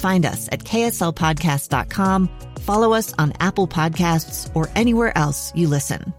Find us at kslpodcast.com, follow us on Apple Podcasts, or anywhere else you listen.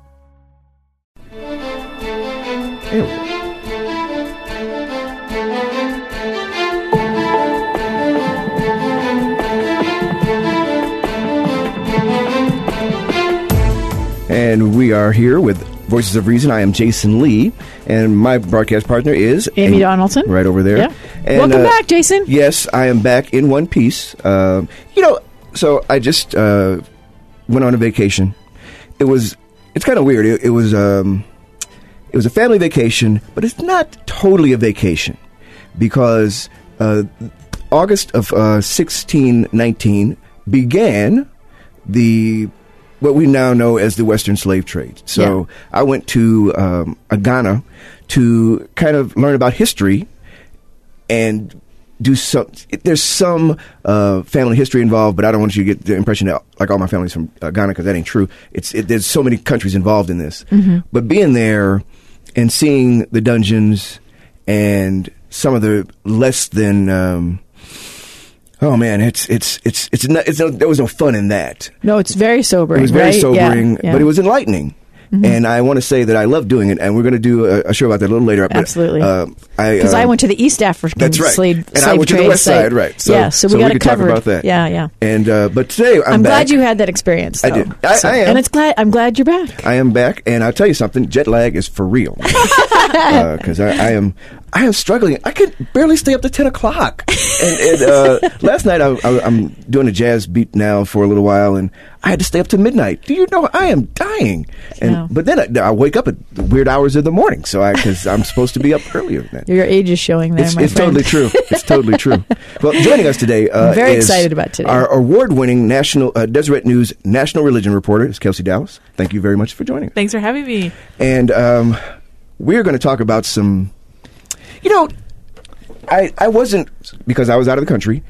And we are here with Voices of Reason. I am Jason Lee, and my broadcast partner is Amy Donaldson. right over there. Yeah. And, Welcome uh, back, Jason. Yes, I am back in one piece. Um, you know, so I just uh, went on a vacation. It was it's kind of weird. It, it was um, it was a family vacation, but it's not totally a vacation because uh, August of uh, sixteen nineteen began the what we now know as the Western slave trade. So I went to um, Ghana to kind of learn about history and do some. There's some uh, family history involved, but I don't want you to get the impression that like all my family's from uh, Ghana because that ain't true. It's it, there's so many countries involved in this. But being there and seeing the dungeons and some of the less than. Um, Oh man, it's it's it's it's, not, it's no, there was no fun in that. No, it's very sobering. It was very right? Sobering, yeah. Mm-hmm. but it was enlightening. And I want to say that I love doing it, and we're going to do a, a show about that a little later. but, Absolutely. uh, I Because uh, I went to the East African That's right. slave, And I slave went to the West. Side, right. So- yeah, so, so we we got could it covered. about that. Yeah, yeah. And uh, but today I'm, I'm, glad you had that experience. I did. I- I am. and it's glad. I'm glad you're back. I am back, and I'll tell you something. Jet lag is for real. Because I, I am, I am struggling. I could barely stay up to ten o'clock. And, and uh, last night I, I, I'm doing a jazz beat now for a little while, and I had to stay up to midnight. Do you know I am dying? And No. but then I, I wake up at weird hours of the morning, so I because I'm supposed to be up earlier than that. Your age is showing there, It's, my it's totally true. It's totally true. Well, joining us today, uh, I'm very is excited about today. Our award-winning national uh, Deseret News national religion reporter is Kelsey Dallas. Thank you very much for joining us. Thanks for having me. And um, we're going to talk about some. You know, I I wasn't because I was out of the country.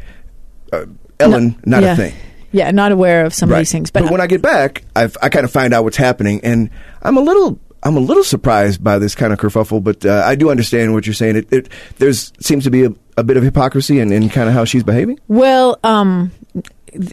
Uh, Ellen, not yeah. a thing. Yeah, not aware of some of these things, but, when I get back, I've, I kind of find out what's happening, and I'm a little. I'm a little surprised by this kind of kerfuffle, but uh, I do understand what you're saying. It, it there's seems to be a, a bit of hypocrisy in, in kind of how she's behaving. Well, um,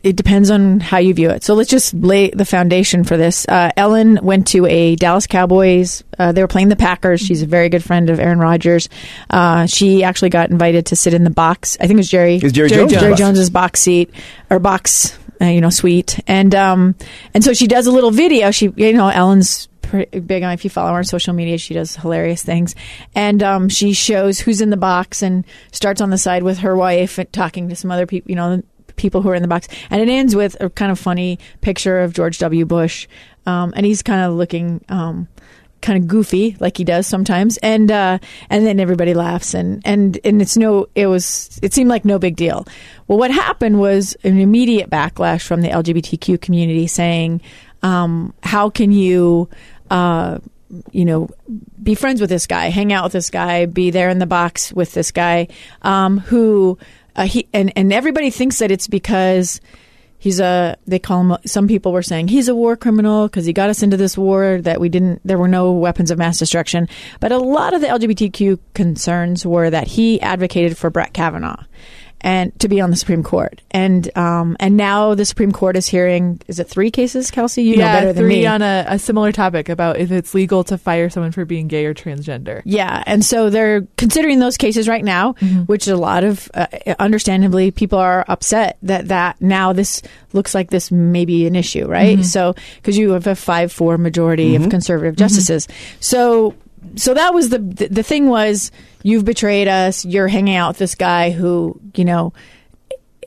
it depends on how you view it. So let's just lay the foundation for this. Uh, Ellen went to a Dallas Cowboys. Uh, they were playing the Packers. She's a very good friend of Aaron Rodgers. Uh, she actually got invited to sit in the box. I think it was Jerry. It's Jerry Jones' Jerry. Jones's box seat or box, uh, you know, sweet. And um, and so she does a little video. She, you know, Ellen's pretty big on if you follow her on social media she does hilarious things and um, she shows who's in the box and starts on the side with her wife and talking to some other people you know people who are in the box and it ends with a kind of funny picture of george w bush um, and he's kind of looking um, kind of goofy like he does sometimes and uh and then everybody laughs and and and it's no it was it seemed like no big deal. Well what happened was an immediate backlash from the lgbtq community saying um how can you uh you know, be friends with this guy, hang out with this guy, be there in the box with this guy, um, who uh, he and and everybody thinks that it's because he's a they call him some people were saying he's a war criminal because he got us into this war that we didn't there were no weapons of mass destruction. But a lot of the lgbtq concerns were that he advocated for brett kavanaugh and to be on the Supreme Court, and um, and now the Supreme Court is hearing is it three cases, Kelsey? You know yeah, better than three me. on a, a similar topic about if it's legal to fire someone for being gay or transgender. Yeah, and so they're considering those cases right now, which a lot of, uh, understandably, people are upset that that now this looks like this may be an issue, right? So because you have a five four majority of conservative justices, so so that was the the thing was you've betrayed us. You're hanging out with this guy who you know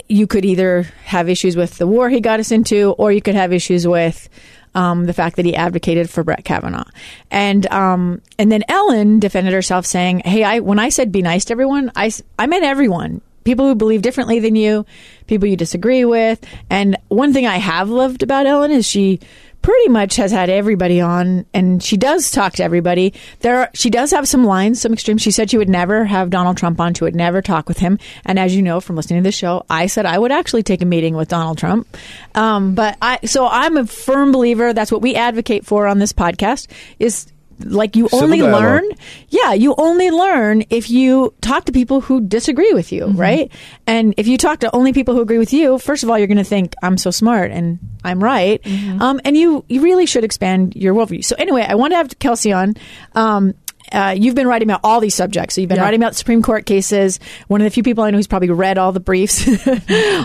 you could either have issues with the war he got us into, or you could have issues with um, the fact that he advocated for Brett Kavanaugh. And um, and then Ellen defended herself, saying, "Hey, I when I said be nice to everyone, I I meant everyone." People who believe differently than you, people you disagree with. And one thing I have loved about Ellen is she pretty much has had everybody on and she does talk to everybody. There are, she does have some lines some extremes. She said she would never have donald trump on. She would never talk with him. And as you know from listening to the show i said i would actually take a meeting with donald trump. Um, but i so i'm a firm believer that's what we advocate for on this podcast is like you Civil only dialogue. learn yeah you only learn if you talk to people who disagree with you right? And if you talk to only people who agree with you first of all you're going to think i'm so smart and i'm right. Um, and you you really should expand your worldview. So anyway i want to have kelsey on. Um, uh, you've been writing about all these subjects. So you've been Yeah. writing about Supreme Court cases. One of the few people I know who's probably read all the briefs.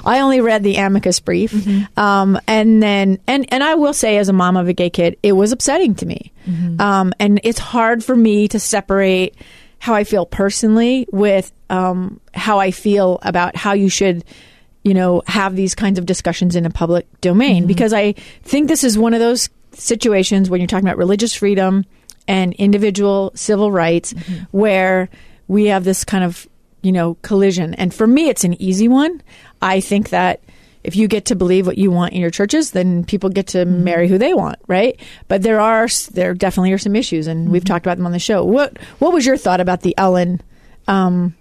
I only read the amicus brief, um, and then and and I will say, as a mom of a gay kid, it was upsetting to me, um, and it's hard for me to separate how I feel personally with um, how I feel about how you should you know, have these kinds of discussions in a public domain because I think this is one of those situations when you're talking about religious freedom and individual civil rights mm-hmm. where we have this kind of, you know, collision. And for me, it's an easy one. I think that if you get to believe what you want in your churches, then people get to mm-hmm. marry who they want, right? But there are there definitely are some issues, and we've mm-hmm. talked about them on the show. What what was your thought about the Ellen, um,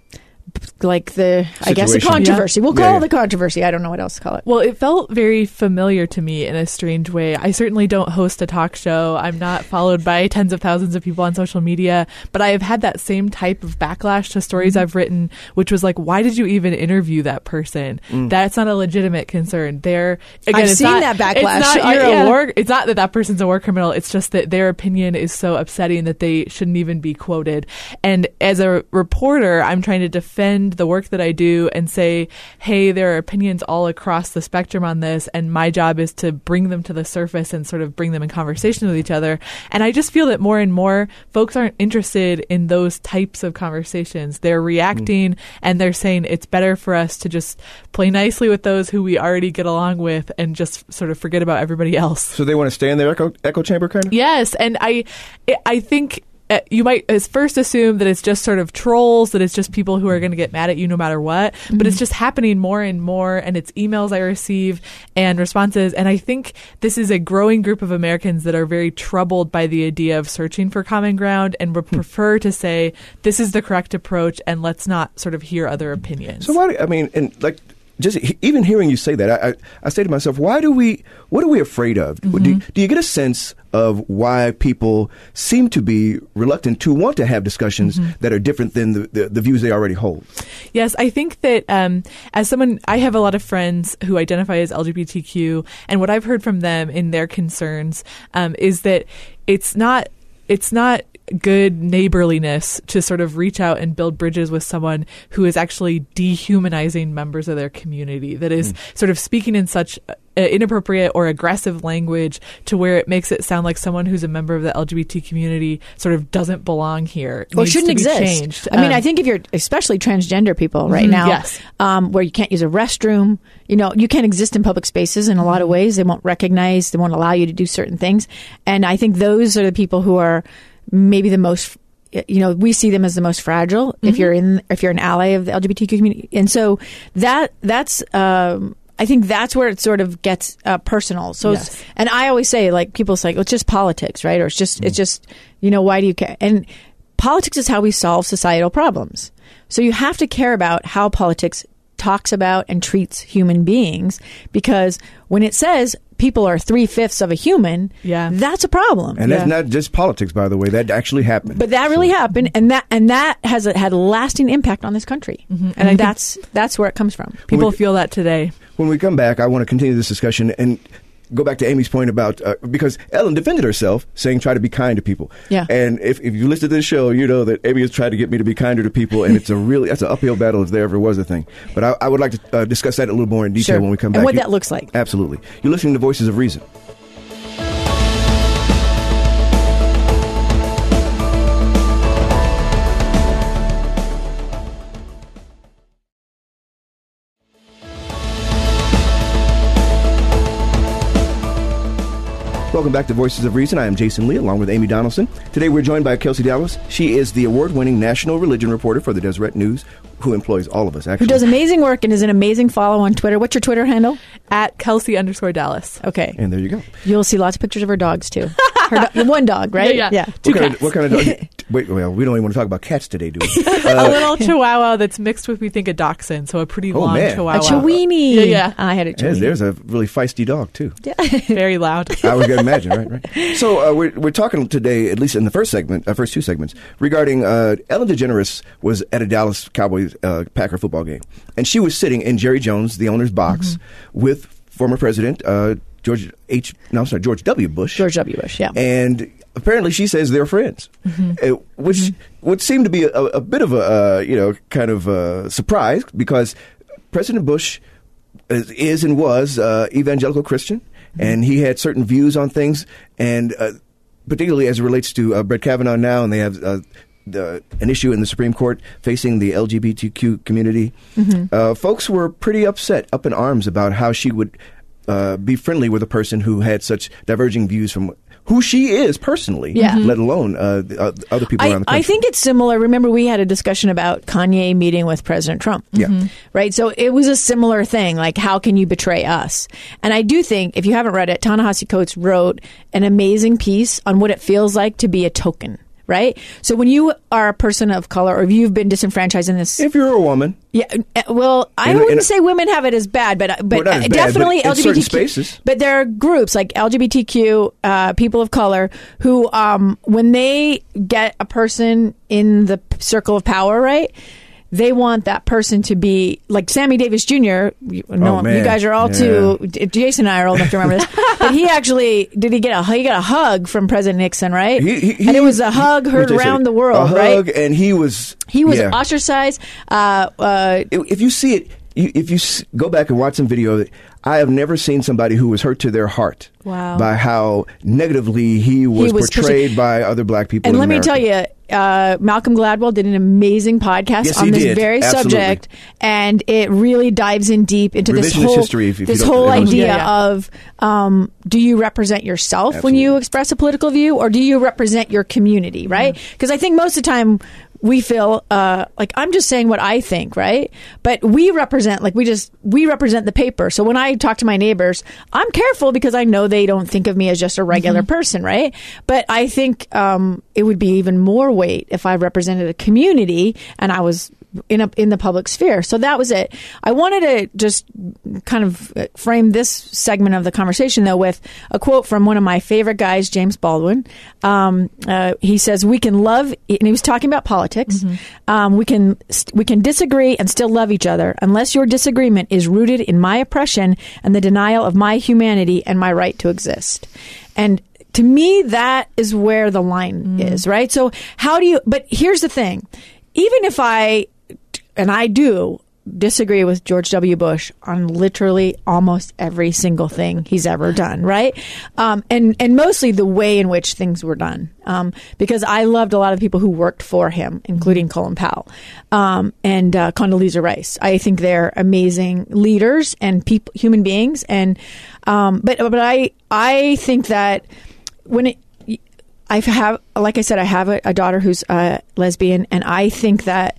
like the I guess the Situation. controversy? We'll call yeah. it the controversy. I don't know what else to call it. Well, it felt very familiar to me in a strange way. I certainly don't host a talk show. I'm not followed by tens of thousands of people on social media, but I have had that same type of backlash to stories Mm-hmm. I've written, which was like, why did you even interview that person? That's not a legitimate concern. They're again, I've it's seen not- that It's backlash. not I- you're yeah. a war. It's not that that person's a war criminal. It's just that their opinion is so upsetting that they shouldn't even be quoted. And as a reporter, I'm trying to defend the work that I do and say, hey, there are opinions all across the spectrum on this, and my job is to bring them to the surface and sort of bring them in conversation with each other. And I just feel that more and more folks aren't interested in those types of conversations. They're reacting and they're saying it's better for us to just play nicely with those who we already get along with and just sort of forget about everybody else. So they want to stay in their echo, echo chamber, kind of. Yes, and I, I think Uh, you might uh, first assume that it's just sort of trolls, that it's just people who are going to get mad at you no matter what. But it's mm-hmm. just happening more and more, and it's emails I receive and responses. And I think this is a growing group of Americans that are very troubled by the idea of searching for common ground and would hmm. prefer to say this is the correct approach, and let's not sort of hear other opinions. So why? do- I mean, and like just even hearing you say that, I, I, I say to myself, why do we? What are we afraid of? Do, do you get a sense of why people seem to be reluctant to want to have discussions that are different than the, the, the views they already hold? Yes, I think that um, as someone, I have a lot of friends who identify as LGBTQ, and what I've heard from them in their concerns um, is that it's not it's not good neighborliness to sort of reach out and build bridges with someone who is actually dehumanizing members of their community that is sort of speaking in such uh, inappropriate or aggressive language to where it makes it sound like someone who's a member of the LGBT community sort of doesn't belong here or needs shouldn't to be exist. changed. I mean, Um, I think if you're especially transgender people right Mhm, now, yes. um, where you can't use a restroom, you know, you can't exist in public spaces in a Mm-hmm. lot of ways. They won't recognize, they won't allow you to do certain things, and I think those are the people who are maybe the most you know we see them as the most fragile Mm-hmm. if you're in if you're an ally of the LGBTQ community and so that that's um I think that's where it sort of gets uh, personal. So, it's, Yes. and I always say, like people say, well, it's just politics, right? Or it's just, Mm. it's just, you know, why do you care? And politics is how we solve societal problems. So you have to care about how politics talks about and treats human beings because when it says people are three fifths of a human, Yeah. that's a problem. And that's not just politics, by the way. That actually happened. But that really happened, and that and that has a, had a lasting impact on this country, mm-hmm. And and I that's that's where it comes from. People we- feel that today. when we come back, I want to continue this discussion and go back to Amy's point about uh, because Ellen defended herself, saying try to be kind to people. Yeah. And if, if you listen to this show, you know that Amy has tried to get me to be kinder to people, and it's a really that's an uphill battle if there ever was a thing. But I, I would like to uh, discuss that a little more in detail Sure. when we come back. And what You- that looks like. Absolutely. You're listening to Voices of Reason. Welcome back to Voices of Reason. I am Jason Lee, along with Amy Donaldson. Today we're joined by Kelsey Dallas. She is the award-winning national religion reporter for the Deseret News, who employs all of us. Actually, Who does amazing work and is an amazing follow on Twitter. What's your Twitter handle? At Kelsey underscore Dallas. Okay, And there you go. you'll see lots of pictures of her dogs too. Her do- one dog, right? Yeah, yeah. Two what kind, of, what kind of dog? Wait, well, we don't even want to talk about cats today, do we? a little chihuahua that's mixed with, we think, a dachshund. So a pretty Oh, long man. chihuahua. A Chiweenie. Yeah, yeah. I had a Yes, Chiweenie. there's a really feisty dog too. Yeah. Very loud. I was going to imagine, right? Right. So uh, we're we're talking today, at least in the first segment, uh, first two segments, regarding uh, Ellen DeGeneres was at a Dallas Cowboys uh, Packer football game, and she was sitting in Jerry Jones, the owner's box, Mm-hmm. with former President uh, George H. No, I'm sorry, George W. Bush. George W. Bush, yeah. And apparently, she says they're friends, uh, which would seem to be a, a bit of a uh, you know kind of uh, surprise because President Bush is, is and was uh, evangelical Christian, and he had certain views on things, and uh, particularly as it relates to uh, Brett Kavanaugh now, and they have. Uh, the, an issue in the Supreme Court facing the LGBTQ community. Uh, folks were pretty upset, up in arms about how she would uh, be friendly with a person who had such diverging views from who she is personally, Yeah. let alone uh, the, uh, other people I, around the country. I think it's similar. Remember, we had a discussion about Kanye meeting with President Trump. Yeah. Right. So it was a similar thing. Like, how can you betray us? And I do think, if you haven't read it, Ta-Nehisi Coates wrote an amazing piece on what it feels like to be a token. Right. So when you are a person of color, or if you've been disenfranchised in this if you're a woman, Yeah, uh, well, I In wouldn't in say women have it as bad, but but Well, uh, bad, definitely but LGBTQ spaces. But there are groups like LGBTQ uh, people of color who, um, when they get a person in the circle of power, right? They want that person to be like Sammy Davis Jr. You, no, Oh, you guys are all too. Jason and I are old enough to remember this. but he actually did. He get a he got a hug from President Nixon, right? he, he, and it was a hug heard they say, around the world, a right? hug, and he was He was yeah. ostracized. Uh, uh, if you see it, if you s- go back and watch some video, I have never seen somebody who was hurt to their heart Wow. by how negatively he was, was portrayed portrayed- by other black people. And in let me tell you, uh, Malcolm Gladwell did an amazing podcast Yes, on this did. very Absolutely. subject, and it really dives in deep into this whole history, if- if this whole if you don't- idea Yeah, yeah. of um, do you represent yourself when you express a political view, or do you represent your community? Right? Mm-hmm. Because I think most of the time we feel uh, like I'm just saying what I think, right? But we represent, like we just we represent the paper. So when I talk to my neighbors, I'm careful because I know they don't think of me as just a regular Mm-hmm. person, right? But I think um, it would be even more weight if I represented a community and I was in a in the public sphere. So that was it. I wanted to just kind of frame this segment of the conversation though with a quote from one of my favorite guys, James Baldwin. Um, uh, he says, "We can love," and he was talking about politics. Um, we can we can disagree and still love each other unless your disagreement is rooted in my oppression and the denial of my humanity and my right to exist. And to me, that is where the line is, right? So how do you? But here's the thing: even if I and I do disagree with George W. Bush on literally almost every single thing he's ever done, right? Um, and and mostly the way in which things were done, um, because I loved a lot of people who worked for him, including Colin Powell um, and uh, Condoleezza Rice. I think they're amazing leaders and people, human beings, and um, but but I I think that when it I have, like I said, I have a, a daughter who's uh, lesbian, and I think that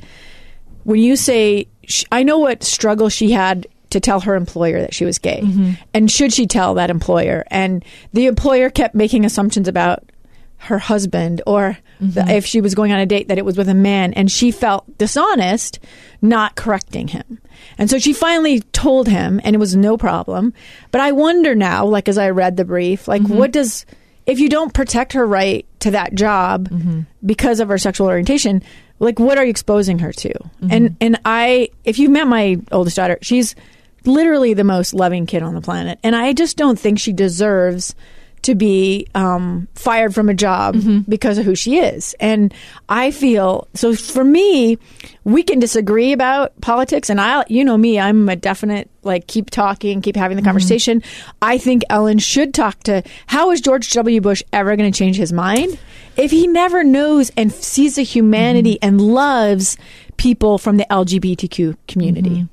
when you say, sh- I know what struggle she had to tell her employer that she was gay, mm-hmm. and should she tell that employer? And the employer kept making assumptions about her husband or the, mm-hmm. if she was going on a date that it was with a man. And she felt dishonest not correcting him. And so she finally told him and it was no problem. But i wonder now like as i read the brief like mm-hmm. what does if you don't protect her right to that job because of her sexual orientation like what are you exposing her to? Mm-hmm. And and i if you've met my oldest daughter she's literally the most loving kid on the planet. And i just don't think she deserves to be um, fired from a job mm-hmm. because of who she is. And I feel so for me, we can disagree about politics. And I, you know me, I'm a definite like keep talking, keep having the mm-hmm. conversation. I think Ellen should talk to. How is George W. Bush ever going to change his mind if he never knows and sees the humanity mm-hmm. and loves people from the LGBTQ community?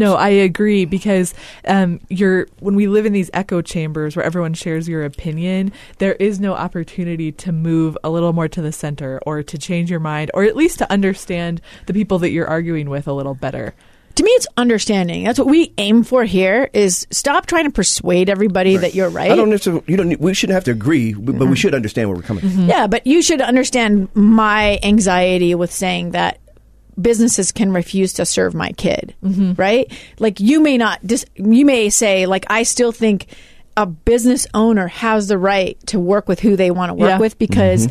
No, I agree because um, you're when we live in these echo chambers where everyone shares your opinion, there is no opportunity to move a little more to the center or to change your mind or at least to understand the people that you're arguing with a little better. To me, it's understanding. That's what we aim for here. Is stop trying to persuade everybody that you're right. I don't necessarily. You don't. need- We shouldn't have to agree, but, but we should understand where we're coming from. Yeah, but you should understand my anxiety with saying that businesses can refuse to serve my kid, right? Like you may not dis- you may say like I still think a business owner has the right to work with who they want to work Yeah. with because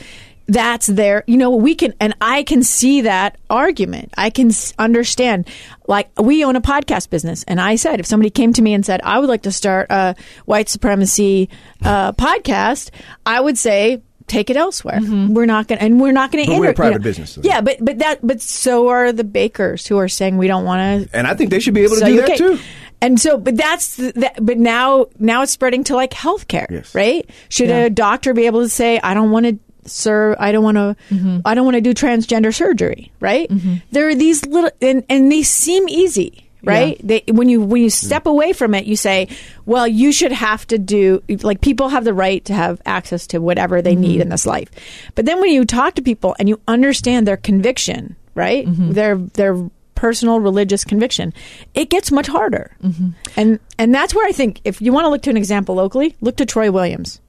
that's their you know we can and I can see that argument. I can s- understand like we own a podcast business and I said if somebody came to me and said I would like to start a white supremacy uh, podcast, I would say take it elsewhere. We're not going to and we're not going to But we're a private business, so- Yeah, but but that but so are the bakers who are saying we don't want to And I think they should be able to do that cake. too. And so, but that's the- that. But now, now it's spreading to like healthcare, Yes. right? Should a doctor be able to say, "I don't want to serve. I don't want to. Mm-hmm. I don't want to do transgender surgery." Right? There are these little, and and they seem easy, right? They when you when you step mm. away from it, you say, "Well, you should have to do like people have the right to have access to whatever they mm-hmm. need in this life." But then when you talk to people and you understand their conviction, right? Mm-hmm. Their their personal religious conviction, it gets much harder. Mm-hmm. And and that's where I think if you want to look to an example locally, look to Troy Williams.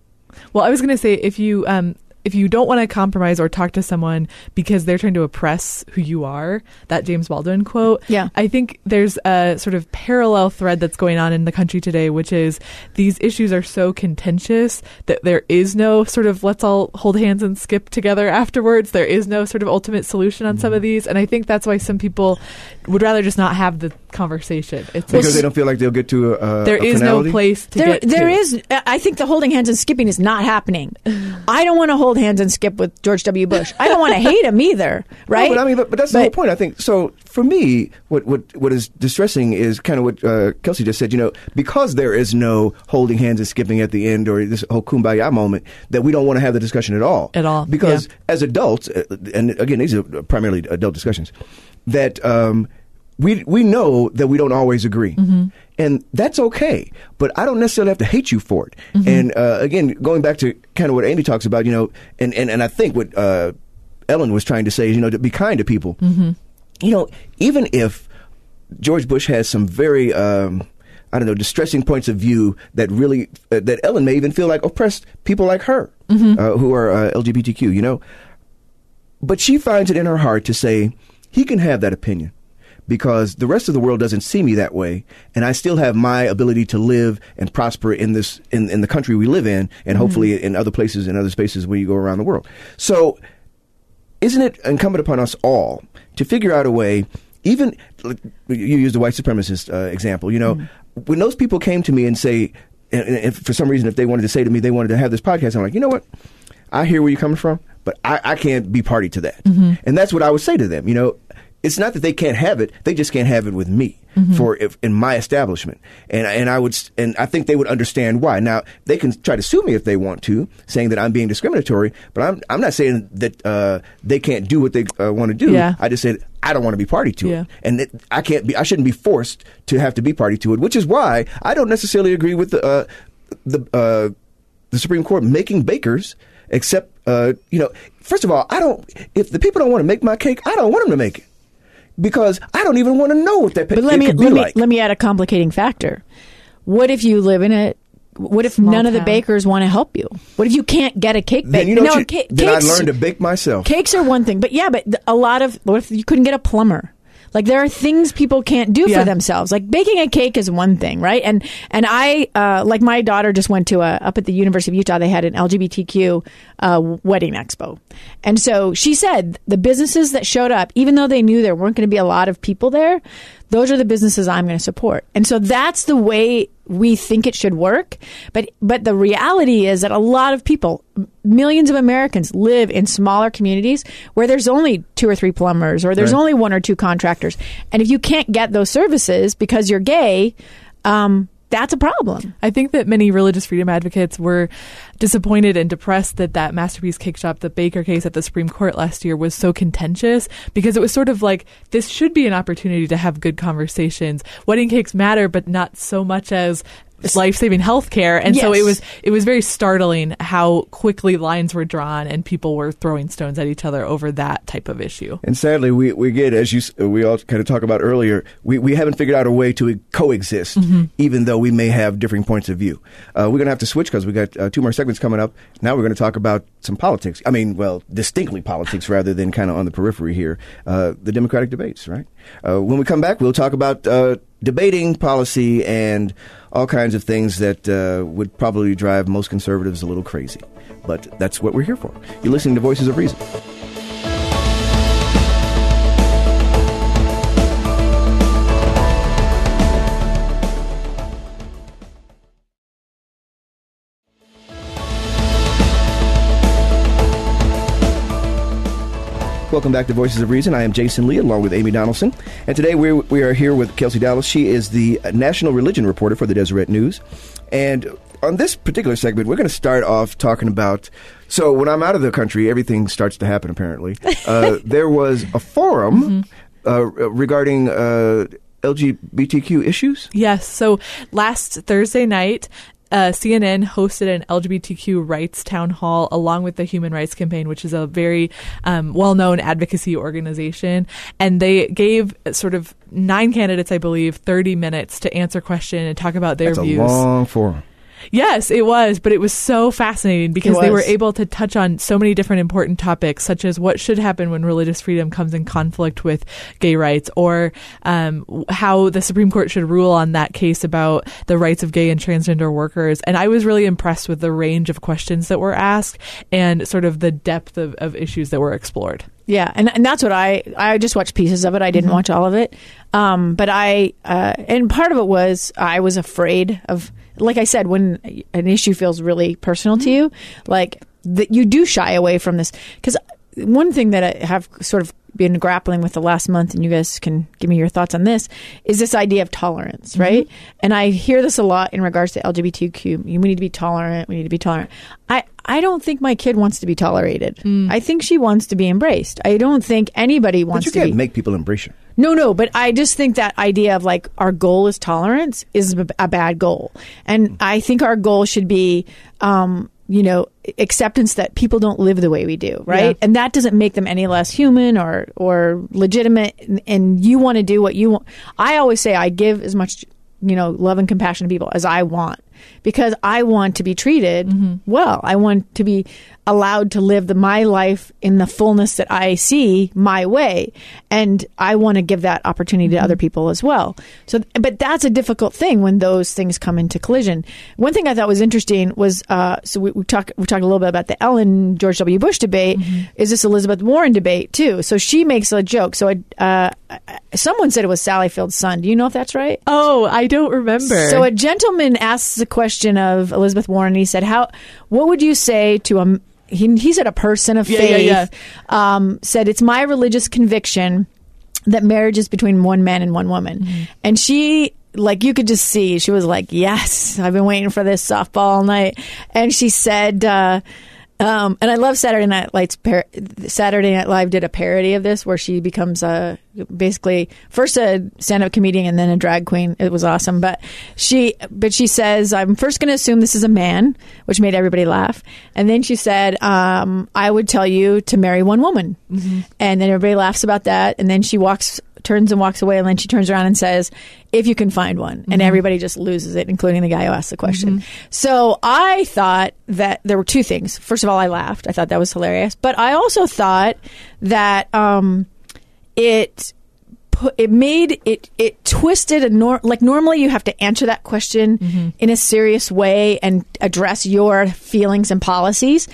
Well, I was going to say if you um, if you don't want to compromise or talk to someone because they're trying to oppress who you are, that James Baldwin quote. Yeah. I think there's a sort of parallel thread that's going on in the country today, which is these issues are so contentious that there is no sort of let's all hold hands and skip together afterwards. There is no sort of ultimate solution on Mm-hmm. some of these, and I think that's why some people would rather just not have the conversation. It's Because they don't feel like they'll get to a, a there a is finality. no place to There, get there to. is. I think the holding hands and skipping is not happening. I don't want to hold hands and skip with George W. Bush. I don't want to hate him either, right? No, but I mean, but, but that's the whole point. I think so. For me, what what what is distressing is kind of what uh, Kelsey just said. You know, because there is no holding hands and skipping at the end or this whole kumbaya moment, that we don't want to have the discussion at all. At all, Because yeah. as adults, uh, and again, these are primarily adult discussions, that. Um, we we know that we don't always agree, Mm-hmm. and that's okay. But I don't necessarily have to hate you for it. Mm-hmm. And uh, again, going back to kind of what Andy talks about, you know, and and, and I think what uh, Ellen was trying to say is, you know, to be kind to people. Mm-hmm. You know, even if George Bush has some very um, I don't know distressing points of view that really uh, that Ellen may even feel like oppressed people like her Mm-hmm. uh, who are uh, LGBTQ. You know, but she finds it in her heart to say he can have that opinion because the rest of the world doesn't see me that way and I still have my ability to live and prosper in this in, in the country we live in and mm-hmm. hopefully in other places and other spaces where you go around the world. So isn't it incumbent upon us all to figure out a way even you use the white supremacist uh, example you know mm-hmm. when those people came to me and say and, and if for some reason if they wanted to say to me they wanted to have this podcast i'm like you know what? I hear where you're coming from but i, I can't be party to that. Mm-hmm. And that's what i would say to them you know it's not that they can't have it they just can't have it with me for if, in my establishment and and I would and I think they would understand why now they can try to sue me if they want to saying that I'm being discriminatory but I'm I'm not saying that uh, they can't do what they uh, want to do Yeah. I just said I don't want to be party to Yeah. it and it, I can't be I shouldn't be forced to have to be party to it which is why I don't necessarily agree with the uh, the uh, the Supreme Court making bakers Except, uh, you know, first of all, I don't. If the people don't want to make my cake, I don't want them to make it because I don't even want to know what that But let it me could be let me like. let me add a complicating factor. What if you live in a what if Small none of the bakers want to help you? What if you can't get a cake then baked? you know no, what you, ca- then I cakes- learned to bake myself. Cakes are one thing, but yeah, but a lot of what if you couldn't get a plumber? Like there are things people can't do Yeah. for themselves. Like baking a cake is one thing, right? And and I uh, like my daughter just went to a up at the University of Utah. They had an LGBTQ uh, wedding expo, and so she said the businesses that showed up, even though they knew there weren't going to be a lot of people there, those are the businesses I'm going to support. And so that's the way we think it should work. But but the reality is that a lot of people, millions of Americans, live in smaller communities where there's only two or three plumbers or there's Right. only one or two contractors. And if you can't get those services because you're gay, um, that's a problem. I think that many religious freedom advocates were disappointed and depressed that that masterpiece cake shop, the Baker case at the Supreme Court last year, was so contentious because it was sort of like this should be an opportunity to have good conversations. Wedding cakes matter, but not so much as life-saving health care and so it was it was very startling how quickly lines were drawn and people were throwing stones at each other over that type of issue And sadly, we, we get, as you we all kind of talk about earlier, we, we haven't figured out a way to coexist, even though we may have differing points of view. Uh, we're going to have to switch because we got uh, two more segments coming up. Now we're going to talk about some politics. I mean, well, distinctly politics rather than kind of on the periphery here. Uh, the Democratic debates, right? Uh, when we come back, we'll talk about uh, debating policy and all kinds of things that uh, would probably drive most conservatives a little crazy. But that's what we're here for. You're listening to Voices of Reason. Welcome back to Voices of Reason. I am Jason Lee along with Amy Donaldson. And today we we are here with Kelsey Dallas. She is the national religion reporter for the Deseret News. And on this particular segment, we're going to start off talking about. So, when I'm out of the country, everything starts to happen, apparently. Uh, there was a forum uh, regarding uh, LGBTQ issues. Yes. So last Thursday night, uh, CNN hosted an LGBTQ rights town hall along with the Human Rights Campaign, which is a very um, well known advocacy organization. And they gave sort of nine candidates, I believe, 30 minutes to answer question and talk about their That's a views. long forum. Yes, it was, but it was so fascinating because they were able to touch on so many different important topics, such as what should happen when religious freedom comes in conflict with gay rights, or um, how the Supreme Court should rule on that case about the rights of gay and transgender workers. And I was really impressed with the range of questions that were asked and sort of the depth of, of issues that were explored. Yeah, and and that's what I I just watched pieces of it. I didn't watch all of it, um, but I uh, and part of it was I was afraid of, like I said, when an issue feels really personal to mm-hmm. you, like that you do shy away from this. Because one thing that I have sort of been grappling with the last month, and you guys can give me your thoughts on this, is this idea of tolerance, mm-hmm. right? And I hear this a lot in regards to LGBTQ. We need to be tolerant. We need to be tolerant. I, I don't think my kid wants to be tolerated. Mm. I think she wants to be embraced. I don't think anybody But wants you to can't be. make people embrace you. No, no, but I just think that idea of like our goal is tolerance is a a bad goal. And mm. I think our goal should be, um, you know, acceptance that people don't live the way we do, right? Yeah. And that doesn't make them any less human or, or legitimate. And, and you want to do what you want. I always say I give as much, you know, love and compassion to people as I want because I want to be treated well. I want to be allowed to live the, my life in the fullness that I see my way. And I want to give that opportunity to other people as well. So, but that's a difficult thing when those things come into collision. One thing I thought was interesting was, uh, so we, we talked, we talked a little bit about the Ellen George W. Bush debate. Is this Elizabeth Warren debate too? So she makes a joke. So, uh, someone said it was Sally Field's son. Do you know if that's right? Oh, I don't remember. So a gentleman asks the question of Elizabeth Warren. He said, "How? What would you say to a?" He, he said, "A person of Yeah, faith." yeah, Um, said, "It's my religious conviction that marriage is between one man and one woman," Mm-hmm. and she. Like you could just see, she was like, "Yes, I've been waiting for this softball all night," and she said, uh, Um, and I love Saturday Night Lights. Par- Saturday Night Live did a parody of this where she becomes a basically first a stand-up comedian and then a drag queen. It was awesome, but she but she says I'm first going to assume this is a man, which made everybody laugh, and then she said um, I would tell you to marry one woman, and then everybody laughs about that, and then she walks turns and walks away and then she turns around and says if you can find one. And everybody just loses it including the guy who asked the question. So i thought that there were two things. First of all i laughed. I thought that was hilarious. But i also thought that um, it it made it it twisted a nor- like normally you have to answer that question in a serious way and address your feelings and policies.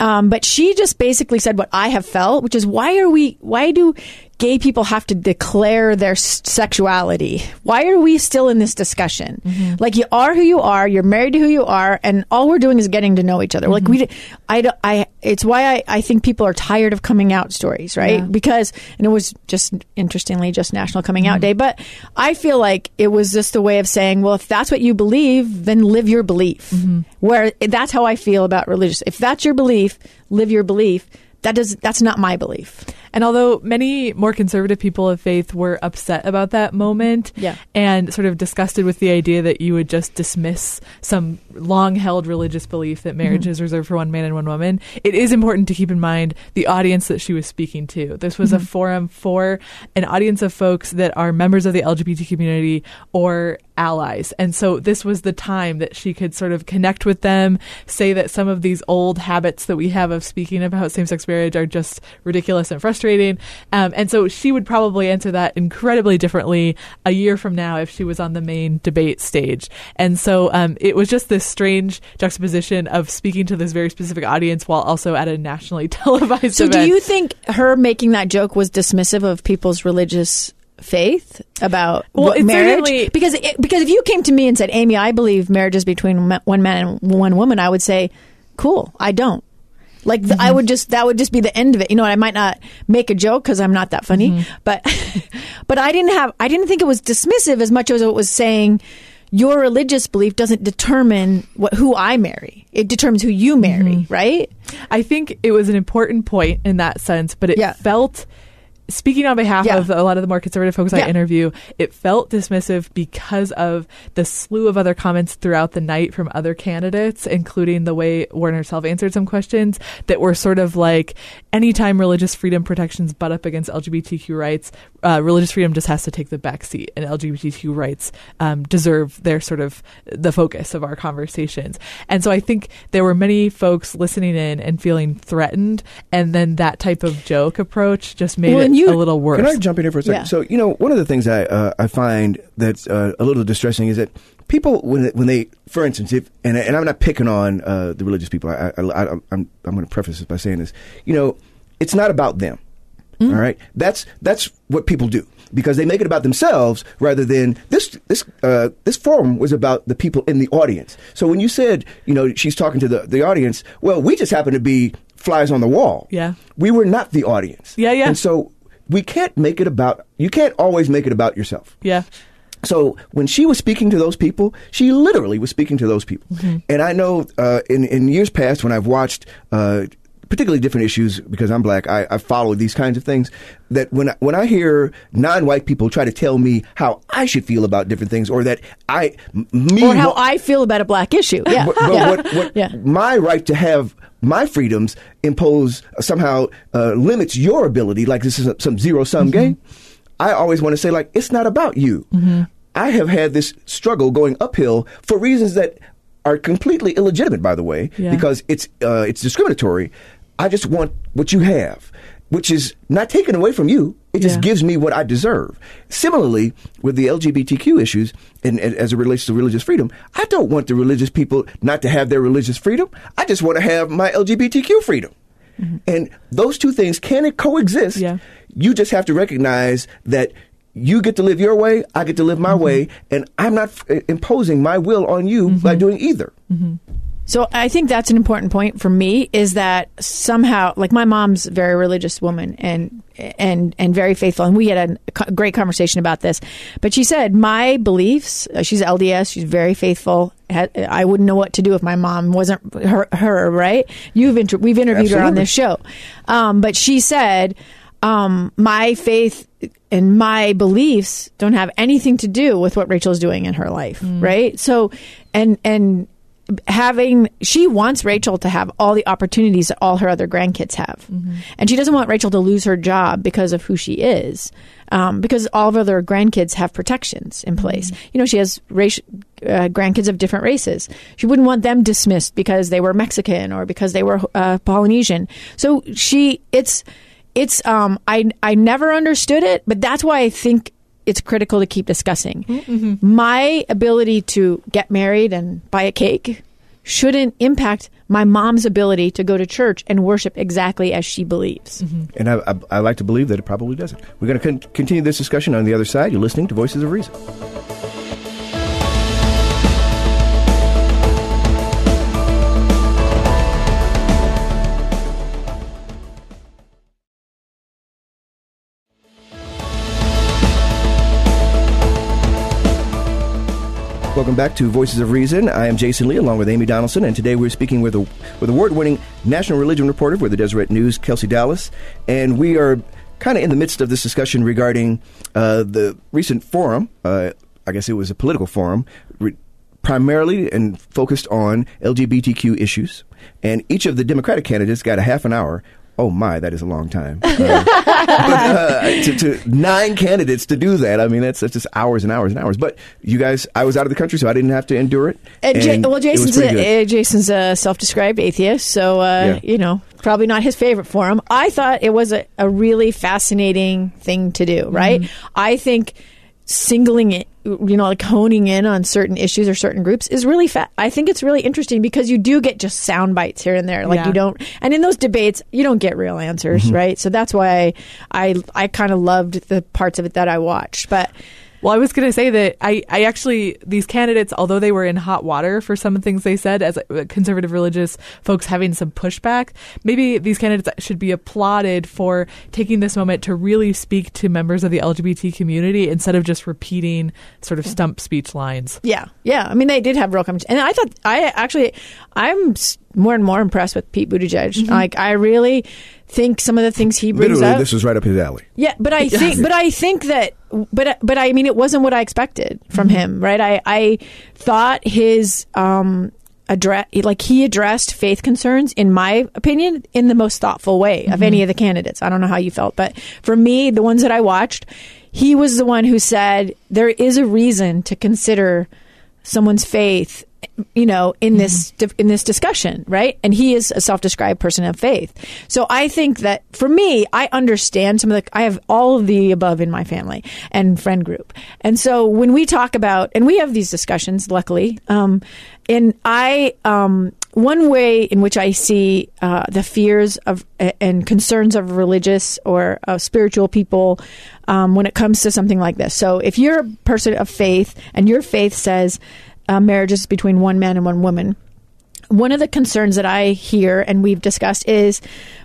Um, but she just basically said what i have felt which is why are we why do gay people have to declare their sexuality. Why are we still in this discussion? Mm-hmm. Like you are who you are you're married to who you are and all we're doing is getting to know each other. Like mm-hmm. we I, I it's why I, I think people are tired of coming out stories right? Yeah. because and it was just interestingly just national coming out mm-hmm. day but i feel like it was just a way of saying well if that's what you believe then live your belief. Where that's how i feel about religious if that's your belief live your belief. That does that's not my belief And although many more conservative people of faith were upset about that moment Yeah. and sort of disgusted with the idea that you would just dismiss some long held religious belief that marriage Mm-hmm. is reserved for one man and one woman, it is important to keep in mind the audience that she was speaking to. This was Mm-hmm. a forum for an audience of folks that are members of the LGBT community or allies. And so this was the time that she could sort of connect with them, say that some of these old habits that we have of speaking about same sex marriage are just ridiculous and frustrating. Um, and so she would probably answer that incredibly differently a year from now if she was on the main debate stage. And so um, it was just this strange juxtaposition of speaking to this very specific audience while also at a nationally televised so event. do you think her making that joke was dismissive of people's religious faith about Well, marriage because it, because if you came to me and said amy i believe marriage is between one man and one woman i would say cool i don't like th- i mm-hmm. would just that would just be the end of it. You know i might not make a joke because i'm not that funny mm-hmm. but but i didn't have i didn't think it was dismissive as much as it was saying your religious belief doesn't determine what who i marry. It determines who you marry mm-hmm. right? I think it was an important point in that sense, but it Yeah. felt speaking on behalf Yeah. of a lot of the more conservative folks Yeah. I interview, it felt dismissive because of the slew of other comments throughout the night from other candidates, including the way Warren herself answered some questions that were sort of like anytime religious freedom protections butt up against LGBTQ rights, uh, religious freedom just has to take the back seat, and LGBTQ rights um, deserve their sort of the focus of our conversations. And so I think there were many folks listening in and feeling threatened, and then that type of joke approach just made Well, it you- a little worse. Can I jump in here for a second? Yeah. So, you know, one of the things I uh, I find that's uh, a little distressing is that people when when they, for instance, if and, and I'm not picking on uh, the religious people. I, I, I I'm I'm going to preface this by saying this. You know, it's not about them. Mm-hmm. all right, that's that's what people do because they make it about themselves rather than this this uh, this forum was about the people in the audience. So when you said, you know, she's talking to the the audience, well, we just happen to be flies on the wall. Yeah. we were not the audience. Yeah, yeah. And so we can't make it about you can't always make it about yourself. yeah. So when she was speaking to those people, she literally was speaking to those people. Mm-hmm. And I know uh, in in years past when I've watched. Uh, Particularly different issues because I'm black. I, I follow these kinds of things. That when I, when I hear non-white people try to tell me how I should feel about different things, or that I me or how I feel about a black issue. Yeah, but, but yeah. what, what yeah. my right to have my freedoms impose uh, somehow uh, limits your ability, like this is a, some zero sum Mm-hmm. game. I always want to say, like, it's not about you. I have had this struggle going uphill for reasons that are completely illegitimate, by the way, Yeah. because it's uh, it's discriminatory. I just want what you have, which is not taken away from you. It just Yeah. gives me what I deserve. Similarly, with the LGBTQ issues and, and as it relates to religious freedom, I don't want the religious people not to have their religious freedom. I just want to have my LGBTQ freedom. Mm-hmm. And those two things can coexist. Yeah. You just have to recognize that you get to live your way, I get to live my mm-hmm. way, and I'm not f- uh, imposing my will on you by mm-hmm. doing either. So I think that's an important point for me is that somehow, like my mom's a very religious woman and and and very faithful, and we had a great conversation about this. But she said my beliefs. Uh, she's LDS. She's very faithful. I wouldn't know what to do if my mom wasn't her. her right? You've inter- we've interviewed her on this show, um, but she said um, my faith and my beliefs don't have anything to do with what Rachel's doing in her life, right? So, and and having she wants Rachel to have all the opportunities that all her other grandkids have, and she doesn't want Rachel to lose her job because of who she is, um, because all of her other grandkids have protections in place. You know, she has race, uh, grandkids of different races. She wouldn't want them dismissed because they were Mexican or because they were uh, Polynesian. So she, it's, it's, um, I, I never understood it, but that's why I think it's critical to keep discussing. Mm-hmm. Mm-hmm. My ability to get married and buy a cake shouldn't impact my mom's ability to go to church and worship exactly as she believes. Mm-hmm. And I, I, I like to believe that it probably doesn't. We're going to con- continue this discussion on the other side. You're listening to Voices of Reason. Welcome back to Voices of Reason. I am Jason Lee, along with Amy Donaldson, and today we're speaking with a, with award-winning national religion reporter for the Deseret News, Kelsey Dallas, and we are kind of in the midst of this discussion regarding uh, the recent forum. Uh, I guess it was a political forum, re- primarily and focused on LGBTQ issues, and each of the Democratic candidates got a half an hour. Oh my, that is a long time. to, to nine candidates to do that, I mean, that's, that's just hours and hours and hours. But you guys, I was out of the country, so I didn't have to endure it. And Ja- and well, Jason's a, uh, Jason's a self-described atheist, so uh, Yeah. you know probably not his favorite forum. I thought it was a, a really fascinating thing to do. Right? Mm-hmm. I think singling it, you know, like honing in on certain issues or certain groups is really fa- I think it's really interesting because you do get just sound bites here and there. Like Yeah. you don't, and in those debates, you don't get real answers, Mm-hmm. right? So that's why I I kind of loved the parts of it that I watched, but. Well, I was going to say that I, I actually, these candidates, although they were in hot water for some of things they said as uh, conservative religious folks having some pushback, maybe these candidates should be applauded for taking this moment to really speak to members of the LGBT community instead of just repeating sort of stump speech lines. Yeah, yeah. I mean, they did have real conversation, and I thought I actually I'm more and more impressed with Pete Buttigieg. Like, I really think some of the things he brings Literally, up. this was right up his alley. yeah, but I think, but I think that, but but I mean, it wasn't what I expected from Mm-hmm. him, right? I I thought his um address like he addressed faith concerns in my opinion in the most thoughtful way of Mm-hmm. any of the candidates i don't know how you felt but for me the ones that i watched he was the one who said there is a reason to consider someone's faith you know in this in this discussion right? And he is a self-described person of faith. So i think that for me i understand some of the i have all of the above in my family and friend group. And so when we talk about and we have these discussions luckily um and i um one way in which I see uh, the fears of and concerns of religious or of spiritual people um, when it comes to something like this. So, if you're a person of faith and your faith says uh, marriage is between one man and one woman, one of the concerns that I hear and we've discussed is,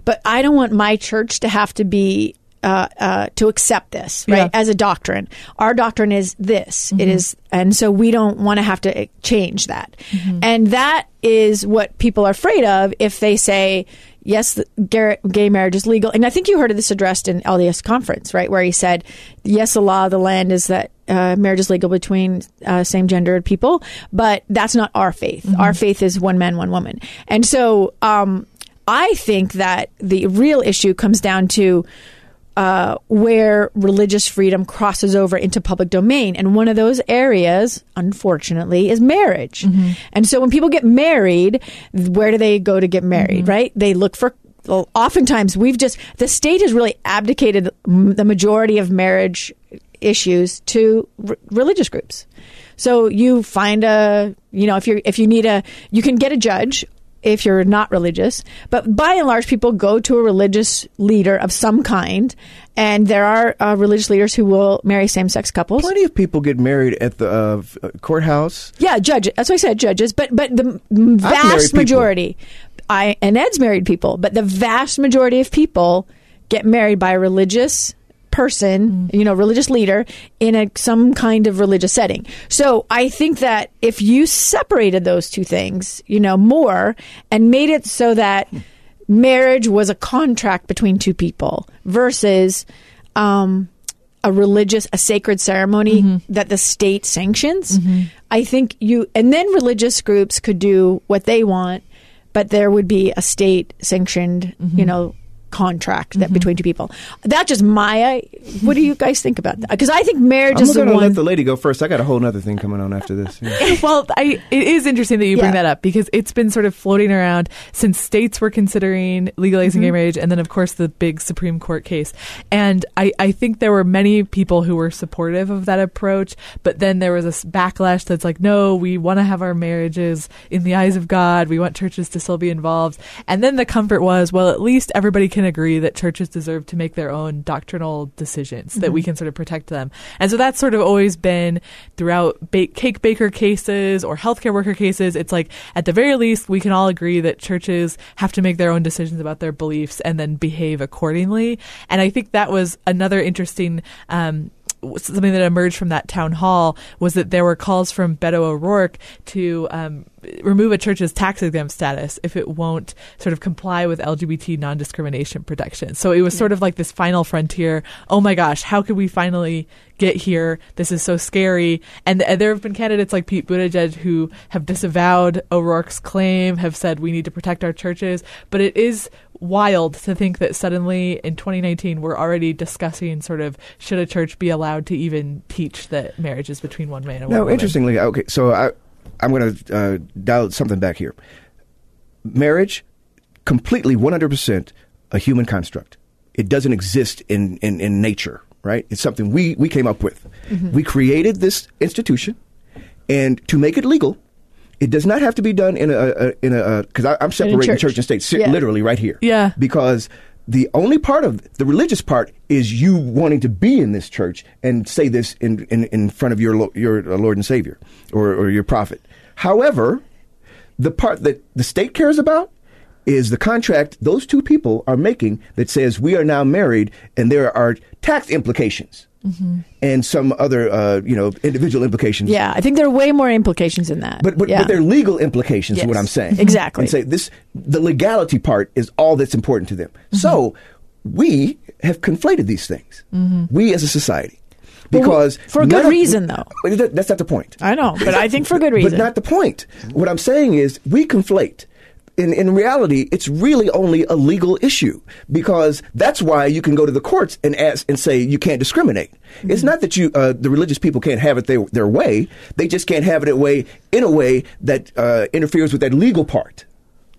but I don't want my church to have to be. Uh, uh, to accept this, right, Yeah. as a doctrine. Our doctrine is this. It is, and so we don't want to have to uh, change that. And that is what people are afraid of if they say, yes, gay, marriage is legal. And I think you heard of this addressed in LDS conference, right, where he said, yes, the law of the land is that uh, marriage is legal between uh, same gendered people, but that's not our faith. Our faith is one man, one woman. And so um, I think that the real issue comes down to uh, where religious freedom crosses over into public domain. And one of those areas, unfortunately, is marriage. And so when people get married, where do they go to get married, right? They look for. Well, oftentimes, we've just the state has really abdicated the majority of marriage issues to r- religious groups. So you find a, you know, if you if you need a, you can get a judge if you're not religious. But by and large, people go to a religious leader of some kind, and there are uh, religious leaders who will marry same-sex couples. Plenty of people get married at the uh, courthouse. Yeah, judges. That's why I said judges. But but the vast people. majority, I and Ed's married people, but the vast majority of people get married by a religious person, you know, religious leader in a some kind of religious setting. So I think that if you separated those two things, you know, more and made it so that marriage was a contract between two people versus um, a religious, a sacred ceremony mm-hmm. that the state sanctions. Mm-hmm. I think you, and then religious groups could do what they want, but there would be a state sanctioned, you mm-hmm. know, contract that between two people. That's just my. What do you guys think about that? Because I think marriage I'm is the going to one. let the lady go first. I got a whole other thing coming on after this. Yeah. well, I, it is interesting that you bring Yeah. that up because it's been sort of floating around since states were considering legalizing Mm-hmm. gay marriage, and then of course the big Supreme Court case. And I, I think there were many people who were supportive of that approach, but then there was a s- backlash that's like, no, we want to have our marriages in the eyes of God. We want churches to still be involved. And then the comfort was, well, at least everybody can agree that churches deserve to make their own doctrinal decisions, that we can sort of protect them. And so that's sort of always been throughout ba- cake baker cases or healthcare worker cases. It's like, at the very least, we can all agree that churches have to make their own decisions about their beliefs and then behave accordingly. And I think that was another interesting. Um, something that emerged from that town hall was that there were calls from Beto O'Rourke to um, remove a church's tax exempt status if it won't sort of comply with LGBT non discrimination protections. So it was sort of like this final frontier. Oh my gosh, how could we finally get here? This is so scary. And, and there have been candidates like Pete Buttigieg who have disavowed O'Rourke's claim, have said we need to protect our churches. But it is wild to think that suddenly in 2019 we're already discussing sort of should a church be allowed to even teach that marriage is between one man and one woman. No, interestingly, okay, so I, I'm going to uh, dial something back here. Marriage, completely 100% a human construct. It doesn't exist in, in, in nature, right? It's something we, we came up with. We created this institution, and to make it legal, it does not have to be done in a, a in a because I'm separating church. church. and state si- Yeah. literally right here. Yeah. because the only part of the religious part is you wanting to be in this church and say this in in, in front of your your uh, Lord and Savior or, or your prophet. However, the part that the state cares about is the contract those two people are making that says we are now married and there are tax implications and some other uh, you know individual implications yeah, I think there are way more implications in that. but but, yeah. but they're legal implications is what I'm saying. Exactly. And say this the legality part is all that's important to them. Mm-hmm. So we have conflated these things. We as a society. Well, Because for a good of- reason, though. That- That's not the point. I know, but I think for good reason. But not the point. What I'm saying is we conflate. In, in reality, it's really only a legal issue because that's why you can go to the courts and ask and say you can't discriminate. Mm-hmm. It's not that you uh, the religious people can't have it their, their way; they just can't have it a way in a way that uh, interferes with that legal part.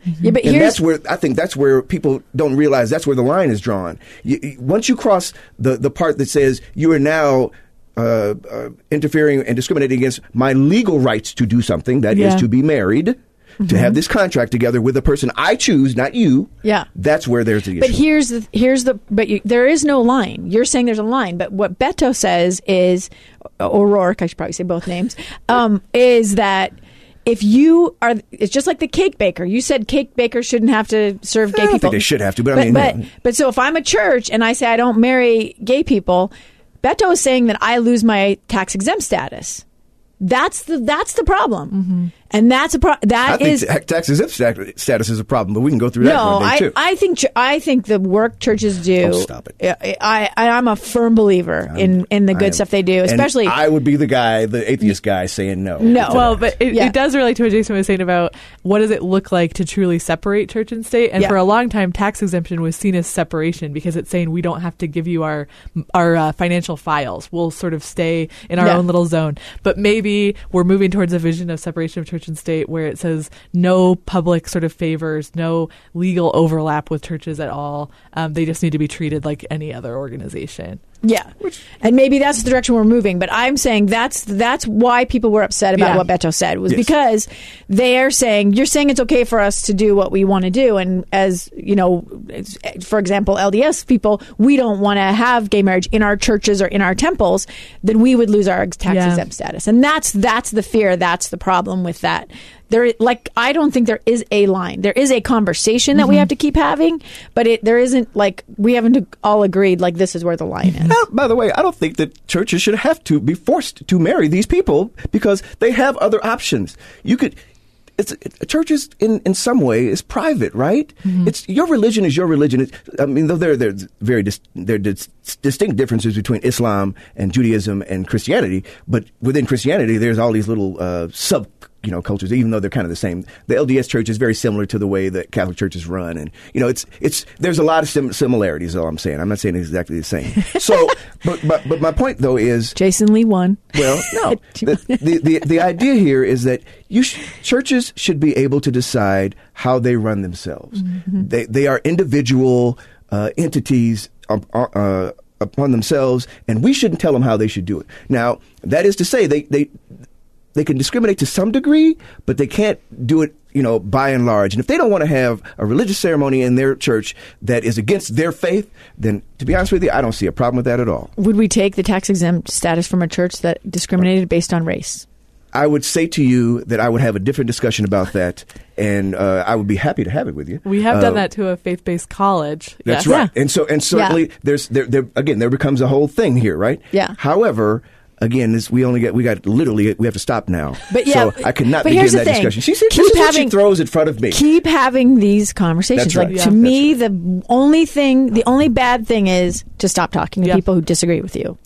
yeah, but And that's where I think that's where people don't realize that's where the line is drawn. You, once you cross the, the part that says you are now uh, uh, interfering and discriminating against my legal rights to do something, that is Yeah. to be married, to have this contract together with a person I choose, not you. Yeah. that's where there's the issue. But here's the here's the but you, there is no line. You're saying there's a line, but what Beto says is O'Rourke. I should probably say both names. Um, is that if you are, it's just like the cake baker. You said cake bakers shouldn't have to serve gay I don't people. think they should have to, but I mean, but, yeah. but so if I'm a church and I say I don't marry gay people, Beto is saying that I lose my tax exempt status. That's the that's the problem, and that's a pro- I that think is ta- tax exempt status is a problem, but we can go through that no, one day I, too. I think I think the work churches do. Oh, stop it. I, I I'm a firm believer in in the I good am- stuff they do, and especially. I would be the guy, the atheist guy, saying no. No. Well, but it, Yeah. it does relate to what Jason was saying about what does it look like to truly separate church and state. And Yeah. for a long time, tax exemption was seen as separation because it's saying we don't have to give you our our uh, financial files. We'll sort of stay in our Yeah. own little zone. But maybe we're moving towards a vision of separation of church and state where it says no public sort of favors, no legal overlap with churches at all. Um, they just need to be treated like any other organization. Yeah, and maybe that's the direction we're moving. But I'm saying that's that's why people were upset about Yeah. what Beto said was Yes. because they are saying you're saying it's okay for us to do what we want to do, and as you know, for example, LDS people, we don't want to have gay marriage in our churches or in our temples, then we would lose our tax Yeah. exempt status, and that's that's the fear, that's the problem with that. There, like, I don't think there is a line. There is a conversation that we have to keep having, but it there isn't like we haven't all agreed like this is where the line is. Now, by the way, I don't think that churches should have to be forced to marry these people because they have other options. You could. It's, it, churches, in, in some way, is private, right? It's your religion is your religion. It's, I mean, though there there are very dis, there dis, distinct differences between Islam and Judaism and Christianity, but within Christianity, there's all these little uh, sub you know cultures, even though they're kind of the same. The LDS Church is very similar to the way that Catholic churches run, and you know, it's it's there's a lot of sim- similarities. All I'm saying. I'm not saying it's exactly the same. So, but but but my point though is Jason Lee won. well, no. the, the, the, the idea here is that you sh- churches should be able to decide how they run themselves. They, they are individual uh, entities um, uh, uh, upon themselves, and we shouldn't tell them how they should do it. Now, that is to say, they, they, they can discriminate to some degree, but they can't do it, you know, by and large. And if they don't want to have a religious ceremony in their church that is against their faith, then to be honest with you, I don't see a problem with that at all. Would we take the tax exempt status from a church that discriminated based on race? I would say to you that I would have a different discussion about that, and uh, I would be happy to have it with you. We have Uh, done that to a faith-based college. That's yes. right, and so and certainly there's there, there again there becomes a whole thing here, right? Yeah. However. Again, this we only get we got literally we have to stop now. But yeah, so I could not but begin here's that thing. discussion. She said Keep this is what having- she throws in front of me. Keep having these conversations. That's right. Like Yeah. to me, the only thing, the only bad thing is to stop talking to Yeah. people who disagree with you.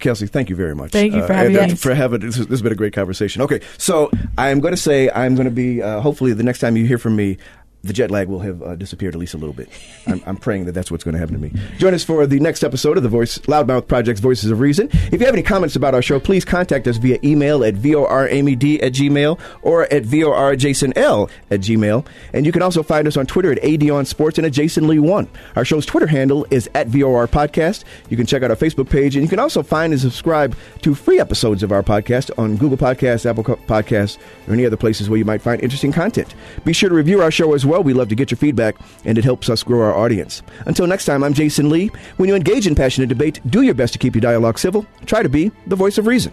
Kelsey, thank you very much. Thank you for Uh, having uh, me. For having this, has- this has been a great conversation. Okay, so I'm going to say I'm going to be. Uh, hopefully, the next time you hear from me, the jet lag will have uh, disappeared at least a little bit. I'm, I'm praying that that's what's going to happen to me. Join us for the next episode of the Voice Loudmouth Project's Voices of Reason. If you have any comments about our show, please contact us via email at voramed at gmail or at vorjasonl at gmail. And you can also find us on Twitter at adonsports and at Jason Lee One. Our show's Twitter handle is at vor podcast. You can check out our Facebook page, and you can also find and subscribe to free episodes of our podcast on Google Podcasts, Apple Podcasts, or any other places where you might find interesting content. Be sure to review our show as well. We love to get your feedback, and it helps us grow our audience. Until next time, I'm Jason Lee. When you engage in passionate debate, do your best to keep your dialogue civil. Try to be the voice of reason.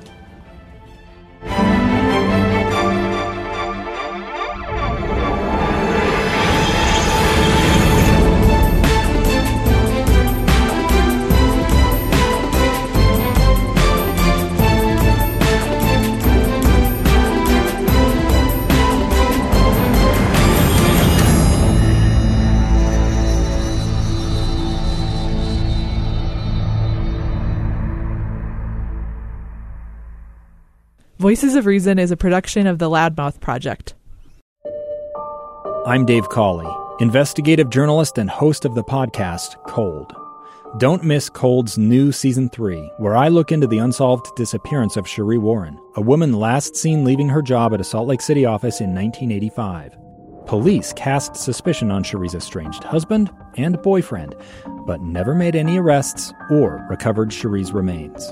Voices of Reason is a production of the Loudmouth Project. I'm Dave Cawley, investigative journalist and host of the podcast Cold. Don't miss Cold's new season 3, where I look into the unsolved disappearance of Sheree Warren, a woman last seen leaving her job at a Salt Lake City office in 1985. Police cast suspicion on Sheree's estranged husband and boyfriend, but never made any arrests or recovered Sheree's remains.